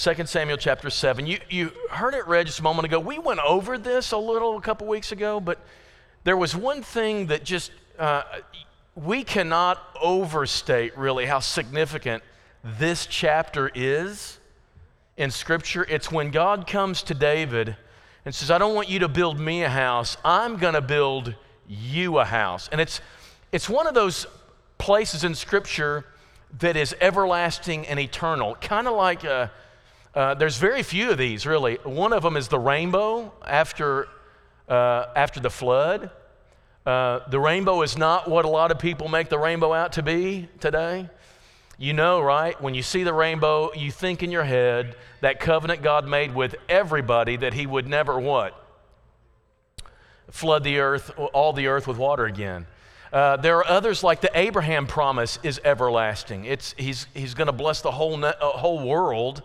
2 Samuel chapter 7. You, you heard it read just a moment ago. We went over this a little a couple weeks ago, but there was one thing that just, uh, we cannot overstate really how significant this chapter is in Scripture. It's when God comes to David and says, I don't want you to build me a house, I'm going to build you a house. And it's, it's one of those places in Scripture that is everlasting and eternal, kind of like. A, uh, there's very few of these, really. One of them is the rainbow after, uh, after the flood. Uh, the rainbow is not what a lot of people make the rainbow out to be today. You know, right? When you see the rainbow, you think in your head that covenant God made with everybody that He would never what? Flood the earth, all the earth with water again. Uh, there are others like the Abraham promise is everlasting. It's, he's he's going to bless the whole, uh, whole world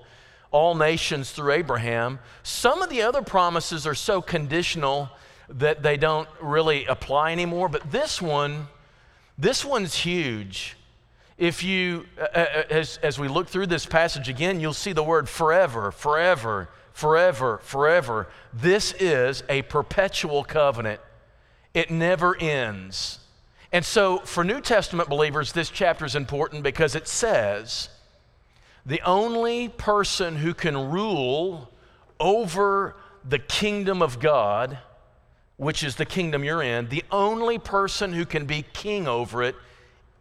all nations through Abraham. Some of the other promises are so conditional that they don't really apply anymore, but this one, this one's huge. If you, uh, uh, uh, as, as we look through this passage again, you'll see the word forever, forever, forever, forever. This is a perpetual covenant, it never ends. And so, for New Testament believers, this chapter is important because it says, the only person who can rule over the kingdom of God, which is the kingdom you're in, the only person who can be king over it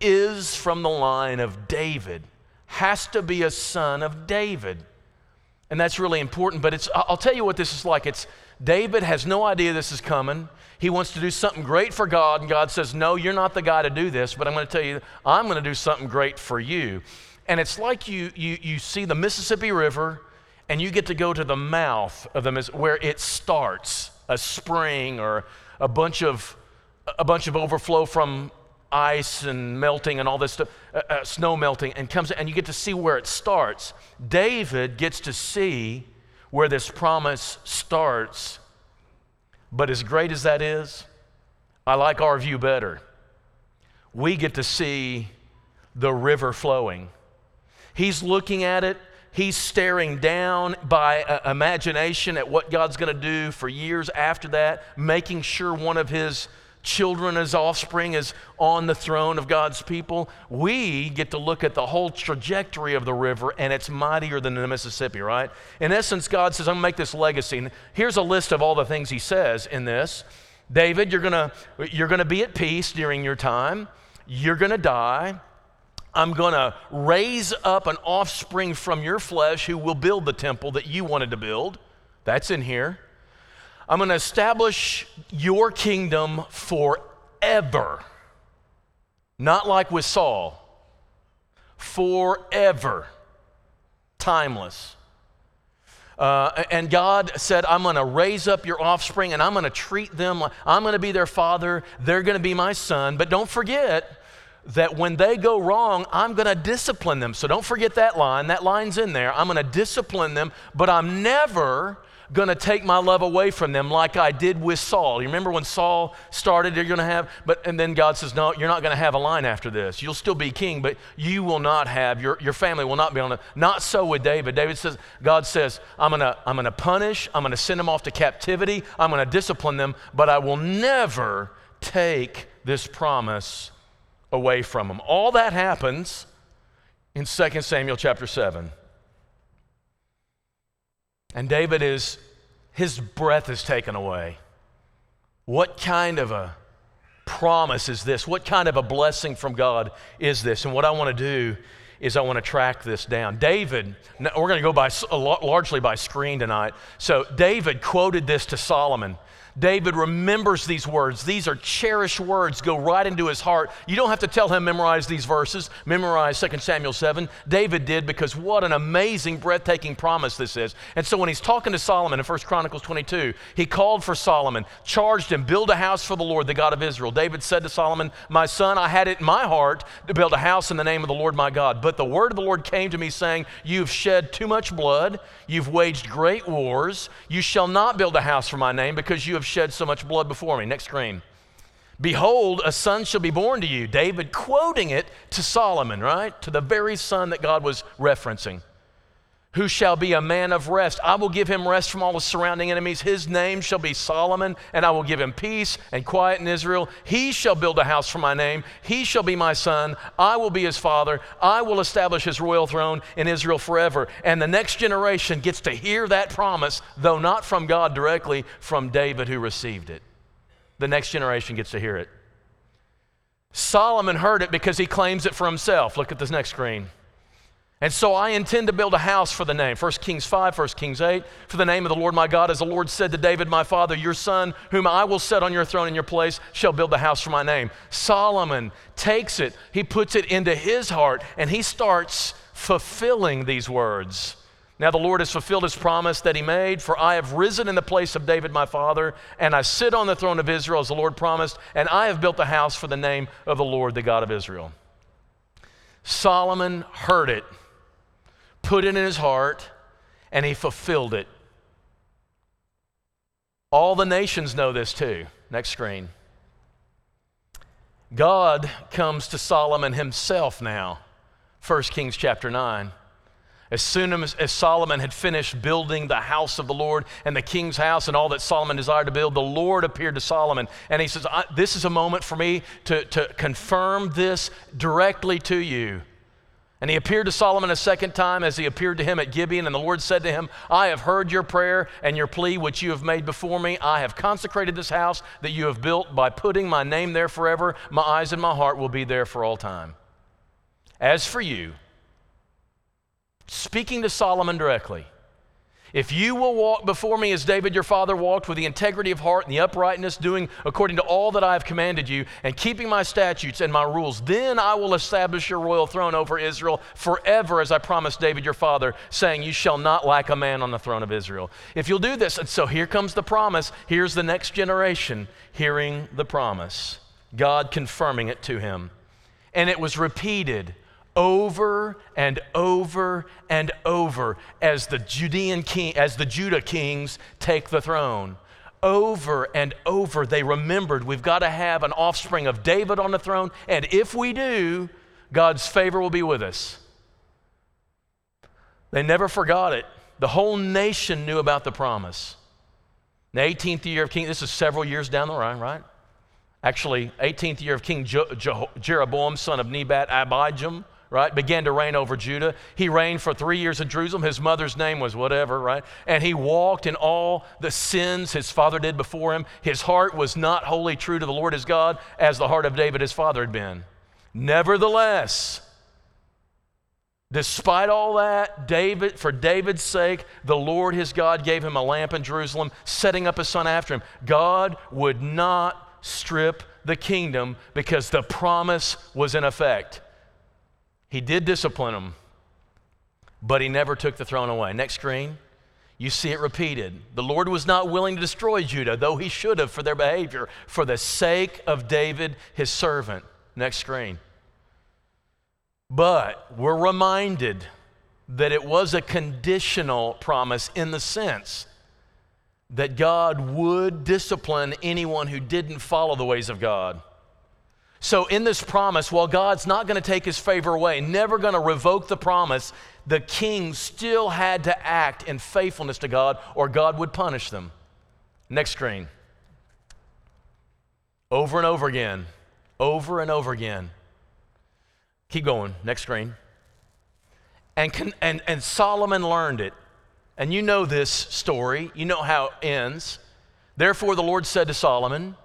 is from the line of David, has to be a son of David. And that's really important, but it's, I'll tell you what this is like. It's David has no idea this is coming. He wants to do something great for God, and God says, No, you're not the guy to do this, but I'm going to tell you, I'm going to do something great for you. And it's like you, you, you see the Mississippi River and you get to go to the mouth of the where it starts, a spring or a bunch of, a bunch of overflow from ice and melting and all this stuff, uh, uh, snow melting, and comes and you get to see where it starts. David gets to see where this promise starts. But as great as that is, I like our view better. We get to see the river flowing. He's looking at it. He's staring down by uh, imagination at what God's going to do for years after that, making sure one of his children, his offspring, is on the throne of God's people. We get to look at the whole trajectory of the river, and it's mightier than the Mississippi, right? In essence, God says, I'm going to make this legacy. And here's a list of all the things he says in this David, you're going to you're going to be at peace during your time, you're going to die. I'm going to raise up an offspring from your flesh who will build the temple that you wanted to build. That's in here. I'm going to establish your kingdom forever. Not like with Saul. Forever. Timeless. Uh, and God said, I'm going to raise up your offspring and I'm going to treat them, I'm going to be their father, they're going to be my son. But don't forget, that when they go wrong, I'm going to discipline them. So don't forget that line. That line's in there. I'm going to discipline them, but I'm never going to take my love away from them like I did with Saul. You remember when Saul started, you're going to have, but, and then God says, no, you're not going to have a line after this. You'll still be king, but you will not have, your, your family will not be on it. Not so with David. David says, God says, I'm going to, I'm going to punish, I'm going to send them off to captivity, I'm going to discipline them, but I will never take this promise away from him. All that happens in 2 Samuel chapter 7. And David is, his breath is taken away. What kind of a promise is this? What kind of a blessing from God is this? And what I want to do is I want to track this down. David, we're going to go by largely by screen tonight. So David quoted this to Solomon. David remembers these words. These are cherished words, go right into his heart. You don't have to tell him memorize these verses, memorize 2 Samuel 7. David did because what an amazing, breathtaking promise this is. And so when he's talking to Solomon in 1 Chronicles 22, he called for Solomon, charged him, build a house for the Lord, the God of Israel. David said to Solomon, My son, I had it in my heart to build a house in the name of the Lord my God. But the word of the Lord came to me saying, You've shed too much blood, you've waged great wars, you shall not build a house for my name because you have have shed so much blood before me. Next screen. Behold, a son shall be born to you. David quoting it to Solomon, right? To the very son that God was referencing, who shall be a man of rest. I will give him rest from all the surrounding enemies. His name shall be Solomon, and I will give him peace and quiet in Israel. He shall build a house for my name. He shall be my son. I will be his father. I will establish his royal throne in Israel forever. And the next generation gets to hear that promise, though not from God directly, from David who received it. The next generation gets to hear it. Solomon heard it because he claims it for himself. Look at this next screen. And so I intend to build a house for the name. 1 Kings 5, 1 Kings 8. For the name of the Lord my God, as the Lord said to David my father, Your son, whom I will set on your throne in your place, shall build the house for my name. Solomon takes it, he puts it into his heart, and he starts fulfilling these words. Now the Lord has fulfilled his promise that he made, for I have risen in the place of David my father, and I sit on the throne of Israel as the Lord promised, and I have built a house for the name of the Lord, the God of Israel. Solomon heard it put it in his heart, and he fulfilled it. All the nations know this too. Next screen. God comes to Solomon himself now. 1 Kings chapter 9. As soon as, as, Solomon had finished building the house of the Lord and the king's house and all that Solomon desired to build, the Lord appeared to Solomon. And he says, This is a moment for me to, to confirm this directly to you. And he appeared to Solomon a second time as he appeared to him at Gibeon. And the Lord said to him, I have heard your prayer and your plea which you have made before me. I have consecrated this house that you have built by putting my name there forever. My eyes and my heart will be there for all time. As for you, speaking to Solomon directly, if you will walk before me as David your father walked with the integrity of heart and the uprightness, doing according to all that I have commanded you, and keeping my statutes and my rules, then I will establish your royal throne over Israel forever, as I promised David your father, saying, You shall not lack a man on the throne of Israel. If you'll do this, and so here comes the promise, here's the next generation hearing the promise, God confirming it to him. And it was repeated over and over and over as the Judean king, as the Judah kings take the throne. Over and over, they remembered we've got to have an offspring of David on the throne, and if we do, God's favor will be with us. They never forgot it. The whole nation knew about the promise. The 18th year of King, this is several years down the line, right? Actually, 18th year of King Jeroboam, son of Nebat Abijam, right, began to reign over Judah. He reigned for three years in Jerusalem. His mother's name was whatever, right? And he walked in all the sins his father did before him. His heart was not wholly true to the Lord his God as the heart of David his father had been. Nevertheless, Despite all that, David, for David's sake, the Lord his God gave him a lamp in Jerusalem, setting up a son after him. God would not strip the kingdom because the promise was in effect. He did discipline them, but he never took the throne away. Next screen. You see it repeated. The Lord was not willing to destroy Judah, though he should have for their behavior, for the sake of David, his servant. Next screen. But we're reminded that it was a conditional promise in the sense that God would discipline anyone who didn't follow the ways of God. So, in this promise, while God's not going to take his favor away, never going to revoke the promise, the king still had to act in faithfulness to God or God would punish them. Next screen. Over and over again. Over and over again. Keep going. Next screen. And, can, and, and Solomon learned it. And you know this story, you know how it ends. Therefore, the Lord said to Solomon,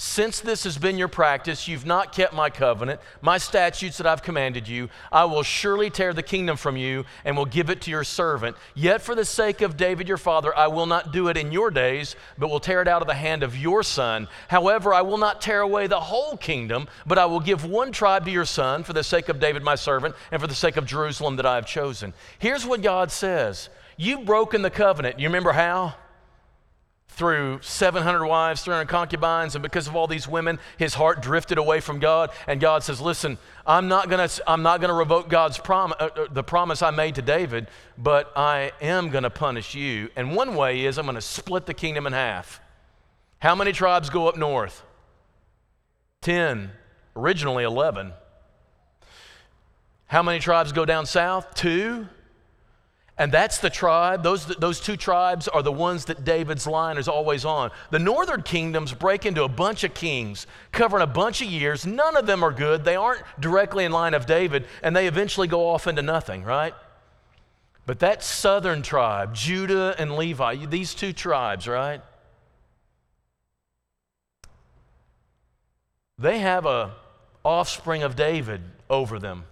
since this has been your practice, you've not kept my covenant, my statutes that I've commanded you. I will surely tear the kingdom from you and will give it to your servant. Yet, for the sake of David your father, I will not do it in your days, but will tear it out of the hand of your son. However, I will not tear away the whole kingdom, but I will give one tribe to your son for the sake of David my servant and for the sake of Jerusalem that I have chosen. Here's what God says You've broken the covenant. You remember how? Through 700 wives, 300 concubines, and because of all these women, his heart drifted away from God. And God says, "Listen, I'm not gonna, I'm not gonna revoke God's promise, uh, uh, the promise I made to David, but I am gonna punish you. And one way is I'm gonna split the kingdom in half. How many tribes go up north? Ten. Originally 11. How many tribes go down south? Two. And that's the tribe, those, those two tribes are the ones that David's line is always on. The northern kingdoms break into a bunch of kings, covering a bunch of years. None of them are good. They aren't directly in line of David, and they eventually go off into nothing, right? But that southern tribe, Judah and Levi, these two tribes, right? They have a offspring of David over them.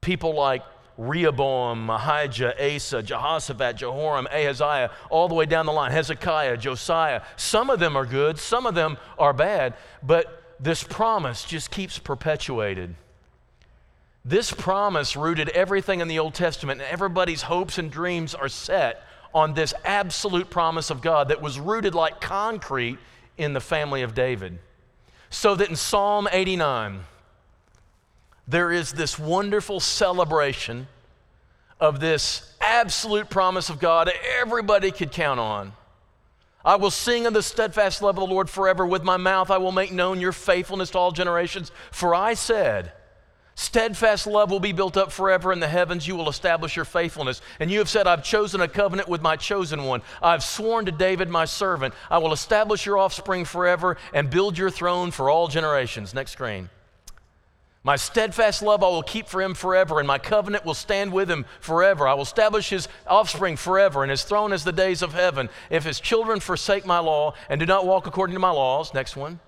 People like Rehoboam, Ahijah, Asa, Jehoshaphat, Jehoram, Ahaziah, all the way down the line, Hezekiah, Josiah. Some of them are good, some of them are bad, but this promise just keeps perpetuated. This promise rooted everything in the Old Testament, and everybody's hopes and dreams are set on this absolute promise of God that was rooted like concrete in the family of David. So that in Psalm 89, there is this wonderful celebration of this absolute promise of God everybody could count on. I will sing of the steadfast love of the Lord forever. With my mouth I will make known your faithfulness to all generations. For I said, Steadfast love will be built up forever in the heavens. You will establish your faithfulness. And you have said, I've chosen a covenant with my chosen one. I've sworn to David, my servant. I will establish your offspring forever and build your throne for all generations. Next screen. My steadfast love I will keep for him forever, and my covenant will stand with him forever. I will establish his offspring forever, and his throne as the days of heaven. If his children forsake my law and do not walk according to my laws, next one.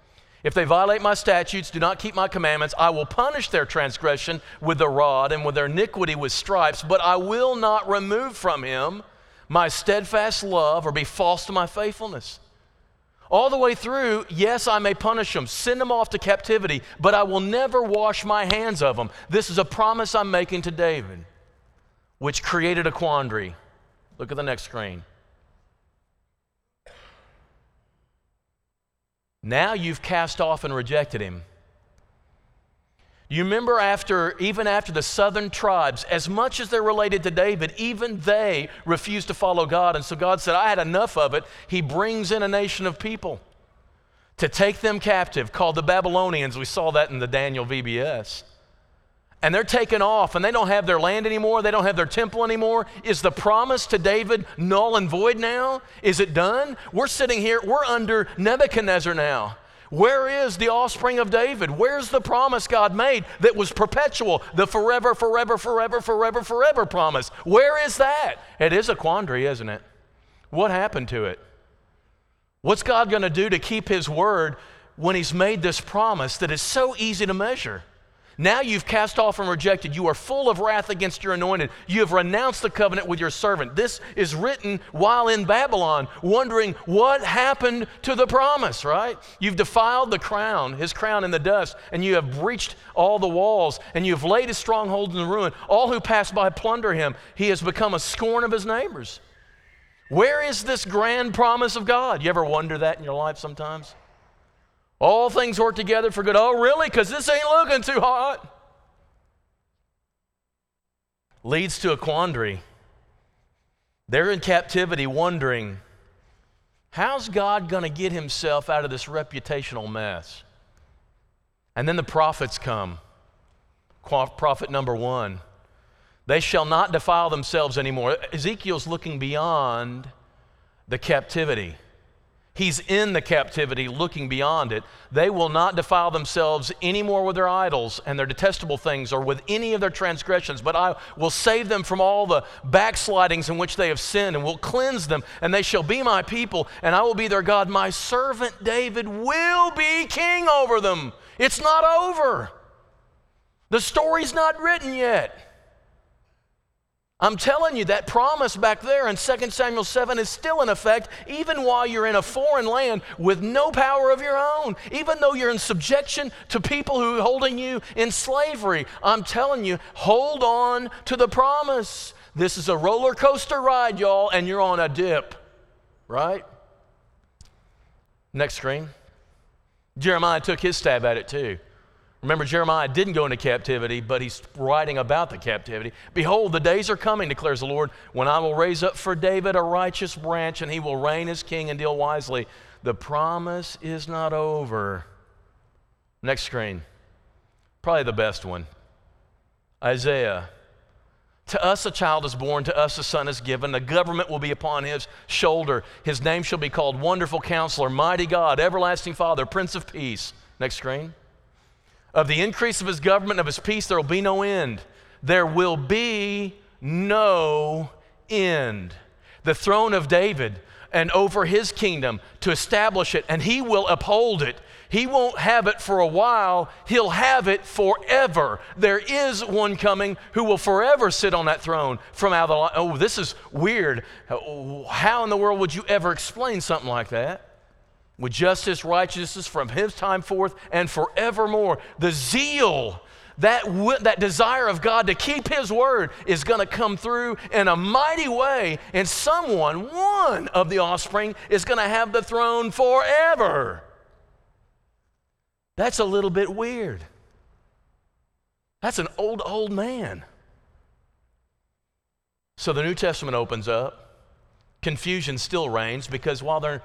If they violate my statutes, do not keep my commandments, I will punish their transgression with the rod and with their iniquity with stripes, but I will not remove from him my steadfast love or be false to my faithfulness. All the way through, yes, I may punish them, send them off to captivity, but I will never wash my hands of them. This is a promise I'm making to David, which created a quandary. Look at the next screen. Now you've cast off and rejected him. You remember after, even after the southern tribes, as much as they're related to David, even they refused to follow God. And so God said, I had enough of it. He brings in a nation of people to take them captive called the Babylonians. We saw that in the Daniel VBS. And they're taken off and they don't have their land anymore. They don't have their temple anymore. Is the promise to David null and void now? Is it done? We're sitting here, we're under Nebuchadnezzar now. Where is the offspring of David? Where's the promise God made that was perpetual, the forever, forever, forever, forever, forever promise? Where is that? It is a quandary, isn't it? What happened to it? What's God going to do to keep His word when He's made this promise that is so easy to measure? Now you've cast off and rejected. You are full of wrath against your anointed. You have renounced the covenant with your servant. This is written while in Babylon, wondering what happened to the promise, right? You've defiled the crown, his crown in the dust, and you have breached all the walls, and you have laid his stronghold in the ruin. All who pass by plunder him. He has become a scorn of his neighbors. Where is this grand promise of God? You ever wonder that in your life sometimes? All things work together for good. Oh, really? Because this ain't looking too hot. Leads to a quandary. They're in captivity wondering, how's God going to get himself out of this reputational mess? And then the prophets come. Prophet number one. They shall not defile themselves anymore. Ezekiel's looking beyond the captivity. He's in the captivity looking beyond it. They will not defile themselves any more with their idols and their detestable things or with any of their transgressions, but I will save them from all the backslidings in which they have sinned and will cleanse them, and they shall be my people, and I will be their God. My servant David will be king over them. It's not over. The story's not written yet. I'm telling you, that promise back there in 2 Samuel 7 is still in effect, even while you're in a foreign land with no power of your own, even though you're in subjection to people who are holding you in slavery. I'm telling you, hold on to the promise. This is a roller coaster ride, y'all, and you're on a dip, right? Next screen. Jeremiah took his stab at it too. Remember, Jeremiah didn't go into captivity, but he's writing about the captivity. Behold, the days are coming, declares the Lord, when I will raise up for David a righteous branch, and he will reign as king and deal wisely. The promise is not over. Next screen. Probably the best one Isaiah To us a child is born, to us a son is given. The government will be upon his shoulder. His name shall be called Wonderful Counselor, Mighty God, Everlasting Father, Prince of Peace. Next screen. Of the increase of his government of his peace, there will be no end. There will be no end. The throne of David and over his kingdom to establish it, and he will uphold it. He won't have it for a while, he'll have it forever. There is one coming who will forever sit on that throne from out of the Oh, this is weird. How in the world would you ever explain something like that? With justice, righteousness from his time forth and forevermore. The zeal that, w- that desire of God to keep His word is going to come through in a mighty way, and someone, one of the offspring, is going to have the throne forever. That's a little bit weird. That's an old, old man. So the New Testament opens up. Confusion still reigns because while they're,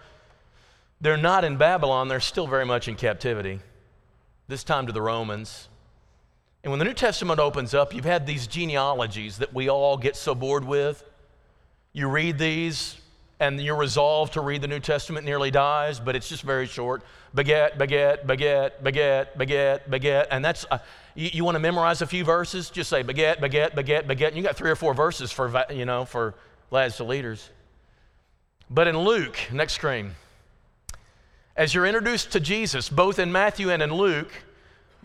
they're not in Babylon, they're still very much in captivity, this time to the Romans. And when the New Testament opens up, you've had these genealogies that we all get so bored with. You read these, and your resolve to read the New Testament nearly dies, but it's just very short. Begat, begat, begat, begat, begat, begat. And that's, uh, you, you want to memorize a few verses? Just say begat, begat, begat, begat. And you got three or four verses for, you know, for lads to leaders. But in Luke, next screen, as you're introduced to Jesus, both in Matthew and in Luke,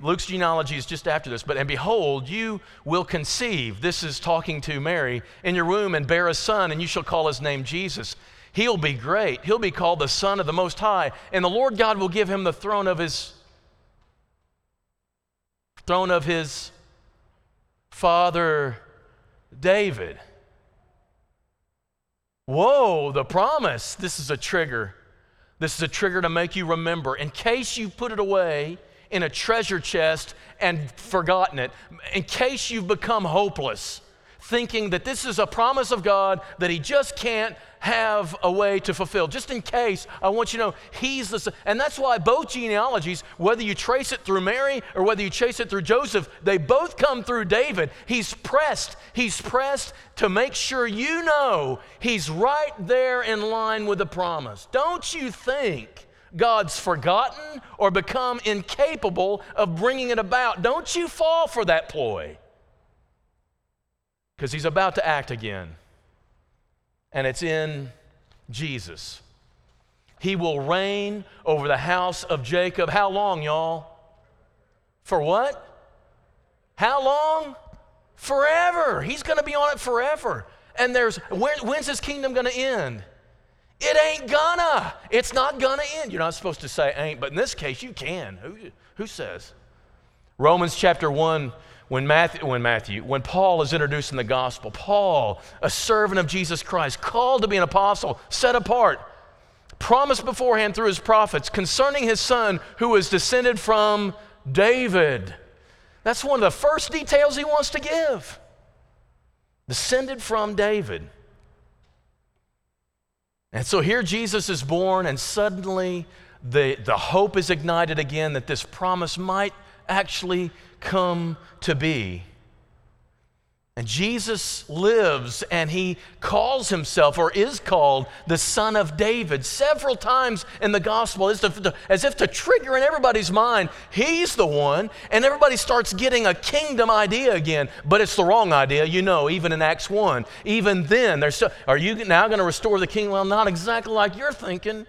Luke's genealogy is just after this, but and behold, you will conceive. This is talking to Mary in your womb and bear a son, and you shall call his name Jesus. He'll be great. He'll be called the Son of the Most High, and the Lord God will give him the throne of his throne of his father David. Whoa, the promise. This is a trigger. This is a trigger to make you remember. In case you put it away, in a treasure chest and forgotten it, in case you've become hopeless, thinking that this is a promise of God that He just can't have a way to fulfill. Just in case, I want you to know He's the. And that's why both genealogies, whether you trace it through Mary or whether you trace it through Joseph, they both come through David. He's pressed. He's pressed to make sure you know He's right there in line with the promise. Don't you think? God's forgotten or become incapable of bringing it about. Don't you fall for that ploy. Because he's about to act again. And it's in Jesus. He will reign over the house of Jacob. How long, y'all? For what? How long? Forever. He's going to be on it forever. And there's when, when's his kingdom going to end? It ain't gonna. It's not gonna end. You're not supposed to say ain't, but in this case, you can. Who, who says? Romans chapter 1, when Matthew, when Matthew, when Paul is introducing the gospel, Paul, a servant of Jesus Christ, called to be an apostle, set apart, promised beforehand through his prophets concerning his son who was descended from David. That's one of the first details he wants to give. Descended from David. And so here Jesus is born, and suddenly the, the hope is ignited again that this promise might actually come to be. And Jesus lives and he calls himself or is called the Son of David several times in the gospel as, to, as if to trigger in everybody's mind, he's the one, and everybody starts getting a kingdom idea again. But it's the wrong idea, you know, even in Acts 1. Even then, there's so, are you now going to restore the kingdom? Well, not exactly like you're thinking.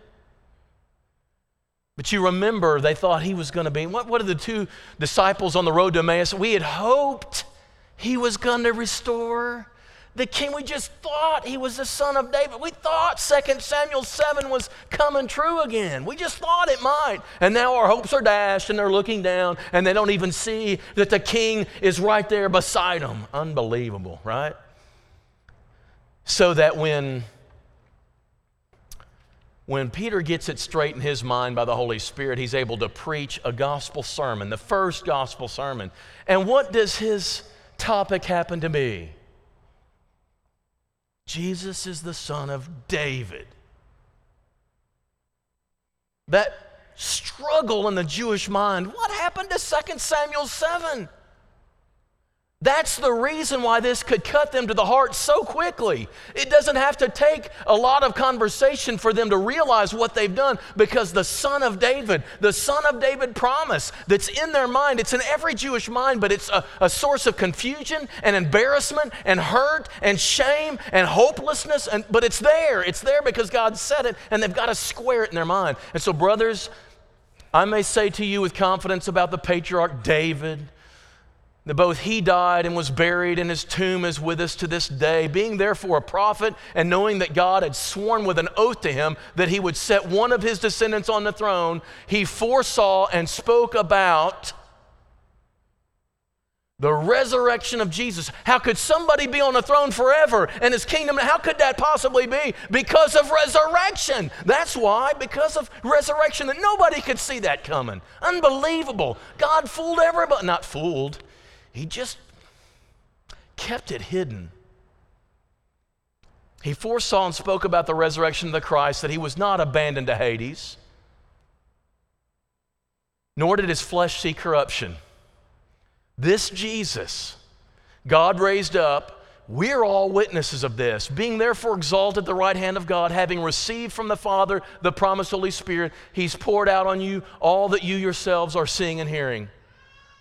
But you remember they thought he was going to be. What, what are the two disciples on the road to Emmaus? We had hoped he was going to restore the king. We just thought he was the son of David. We thought 2 Samuel 7 was coming true again. We just thought it might. And now our hopes are dashed and they're looking down and they don't even see that the king is right there beside them. Unbelievable, right? So that when when Peter gets it straight in his mind by the Holy Spirit, he's able to preach a gospel sermon, the first gospel sermon. And what does his topic happen to be. Jesus is the son of David. That struggle in the Jewish mind what happened to 2 Samuel 7? That's the reason why this could cut them to the heart so quickly. It doesn't have to take a lot of conversation for them to realize what they've done because the Son of David, the Son of David promise that's in their mind, it's in every Jewish mind, but it's a, a source of confusion and embarrassment and hurt and shame and hopelessness. And, but it's there. It's there because God said it and they've got to square it in their mind. And so, brothers, I may say to you with confidence about the patriarch David that both he died and was buried, and his tomb is with us to this day. Being therefore a prophet, and knowing that God had sworn with an oath to him that he would set one of his descendants on the throne, he foresaw and spoke about the resurrection of Jesus. How could somebody be on the throne forever and his kingdom? How could that possibly be? Because of resurrection. That's why, because of resurrection, that nobody could see that coming. Unbelievable. God fooled everybody. Not fooled he just kept it hidden. He foresaw and spoke about the resurrection of the Christ, that he was not abandoned to Hades, nor did his flesh see corruption. This Jesus, God raised up, we're all witnesses of this. Being therefore exalted at the right hand of God, having received from the Father the promised Holy Spirit, he's poured out on you all that you yourselves are seeing and hearing.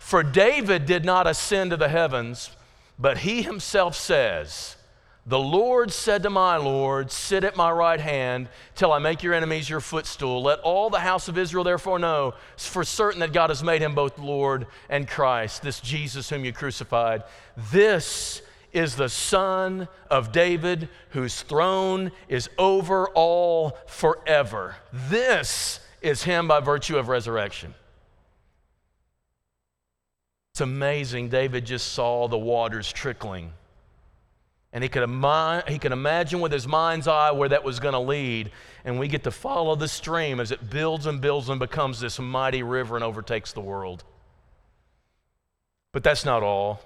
For David did not ascend to the heavens, but he himself says, The Lord said to my Lord, Sit at my right hand till I make your enemies your footstool. Let all the house of Israel therefore know for certain that God has made him both Lord and Christ, this Jesus whom you crucified. This is the Son of David, whose throne is over all forever. This is him by virtue of resurrection. It's amazing. David just saw the waters trickling. And he could, he could imagine with his mind's eye where that was going to lead. And we get to follow the stream as it builds and builds and becomes this mighty river and overtakes the world. But that's not all.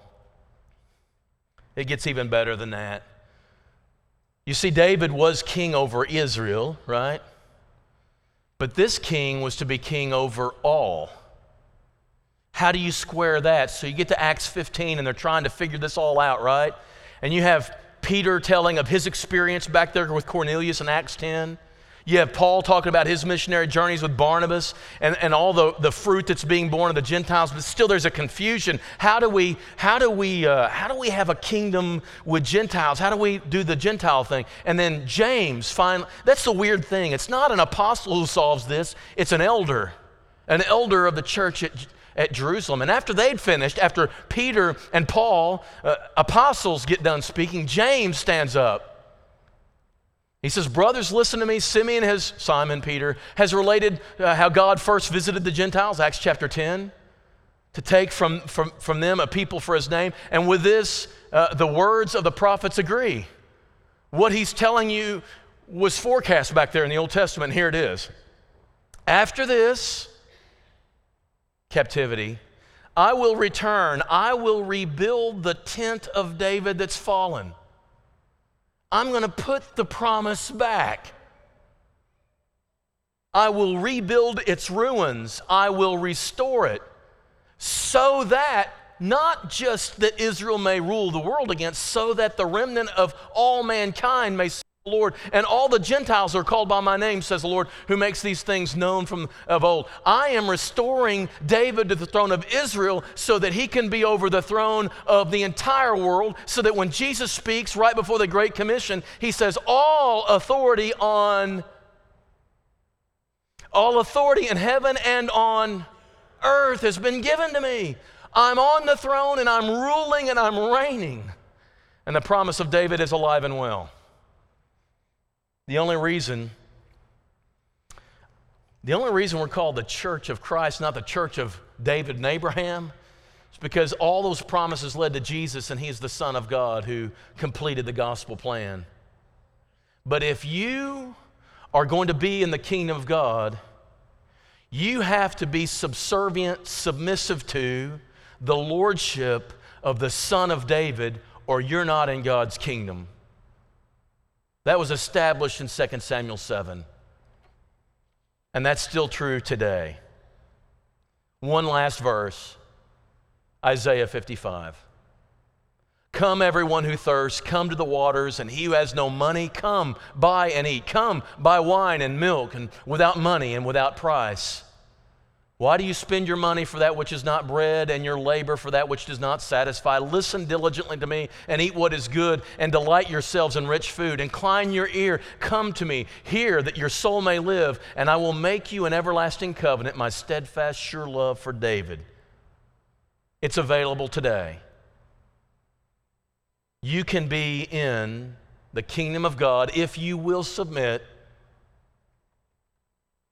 It gets even better than that. You see, David was king over Israel, right? But this king was to be king over all. How do you square that? So you get to Acts 15 and they're trying to figure this all out, right? And you have Peter telling of his experience back there with Cornelius in Acts 10. You have Paul talking about his missionary journeys with Barnabas and, and all the, the fruit that's being born of the Gentiles, but still there's a confusion. How do we, how do we, uh, how do we have a kingdom with Gentiles? How do we do the Gentile thing? And then James, finally, that's the weird thing. It's not an apostle who solves this, it's an elder, an elder of the church at, at Jerusalem. And after they'd finished, after Peter and Paul, uh, apostles, get done speaking, James stands up. He says, Brothers, listen to me. Simeon has, Simon Peter, has related uh, how God first visited the Gentiles, Acts chapter 10, to take from, from, from them a people for his name. And with this, uh, the words of the prophets agree. What he's telling you was forecast back there in the Old Testament. Here it is. After this, captivity. I will return. I will rebuild the tent of David that's fallen. I'm going to put the promise back. I will rebuild its ruins. I will restore it so that not just that Israel may rule the world against, so that the remnant of all mankind may Lord, and all the Gentiles are called by my name, says the Lord, who makes these things known from of old. I am restoring David to the throne of Israel so that he can be over the throne of the entire world, so that when Jesus speaks right before the Great Commission, he says, All authority on all authority in heaven and on earth has been given to me. I'm on the throne and I'm ruling and I'm reigning. And the promise of David is alive and well. The only reason the only reason we're called the church of Christ, not the church of David and Abraham, is because all those promises led to Jesus and he's the Son of God who completed the gospel plan. But if you are going to be in the kingdom of God, you have to be subservient, submissive to the lordship of the Son of David, or you're not in God's kingdom. That was established in 2 Samuel 7. And that's still true today. One last verse Isaiah 55. Come, everyone who thirsts, come to the waters, and he who has no money, come, buy and eat. Come, buy wine and milk, and without money and without price. Why do you spend your money for that which is not bread, and your labor for that which does not satisfy? Listen diligently to me, and eat what is good, and delight yourselves in rich food. Incline your ear, come to me, hear that your soul may live, and I will make you an everlasting covenant, my steadfast, sure love for David. It's available today you can be in the kingdom of God if you will submit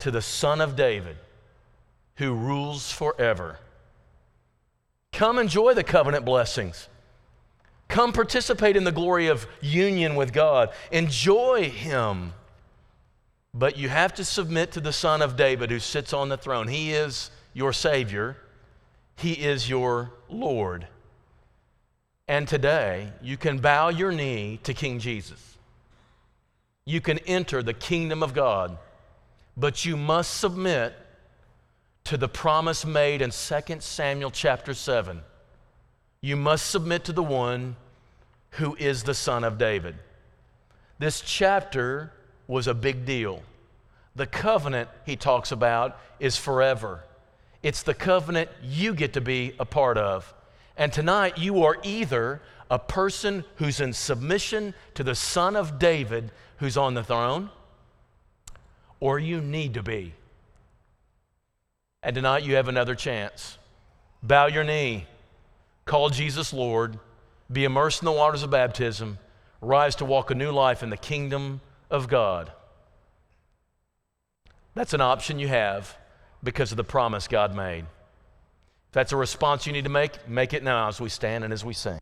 to the Son of David who rules forever. Come enjoy the covenant blessings. Come participate in the glory of union with God. Enjoy Him. But you have to submit to the Son of David who sits on the throne. He is your Savior, He is your Lord. And today, you can bow your knee to King Jesus. You can enter the kingdom of God, but you must submit to the promise made in 2 Samuel chapter 7. You must submit to the one who is the son of David. This chapter was a big deal. The covenant he talks about is forever. It's the covenant you get to be a part of. And tonight, you are either a person who's in submission to the Son of David who's on the throne, or you need to be. And tonight, you have another chance. Bow your knee, call Jesus Lord, be immersed in the waters of baptism, rise to walk a new life in the kingdom of God. That's an option you have because of the promise God made. If that's a response you need to make, make it now as we stand and as we sing.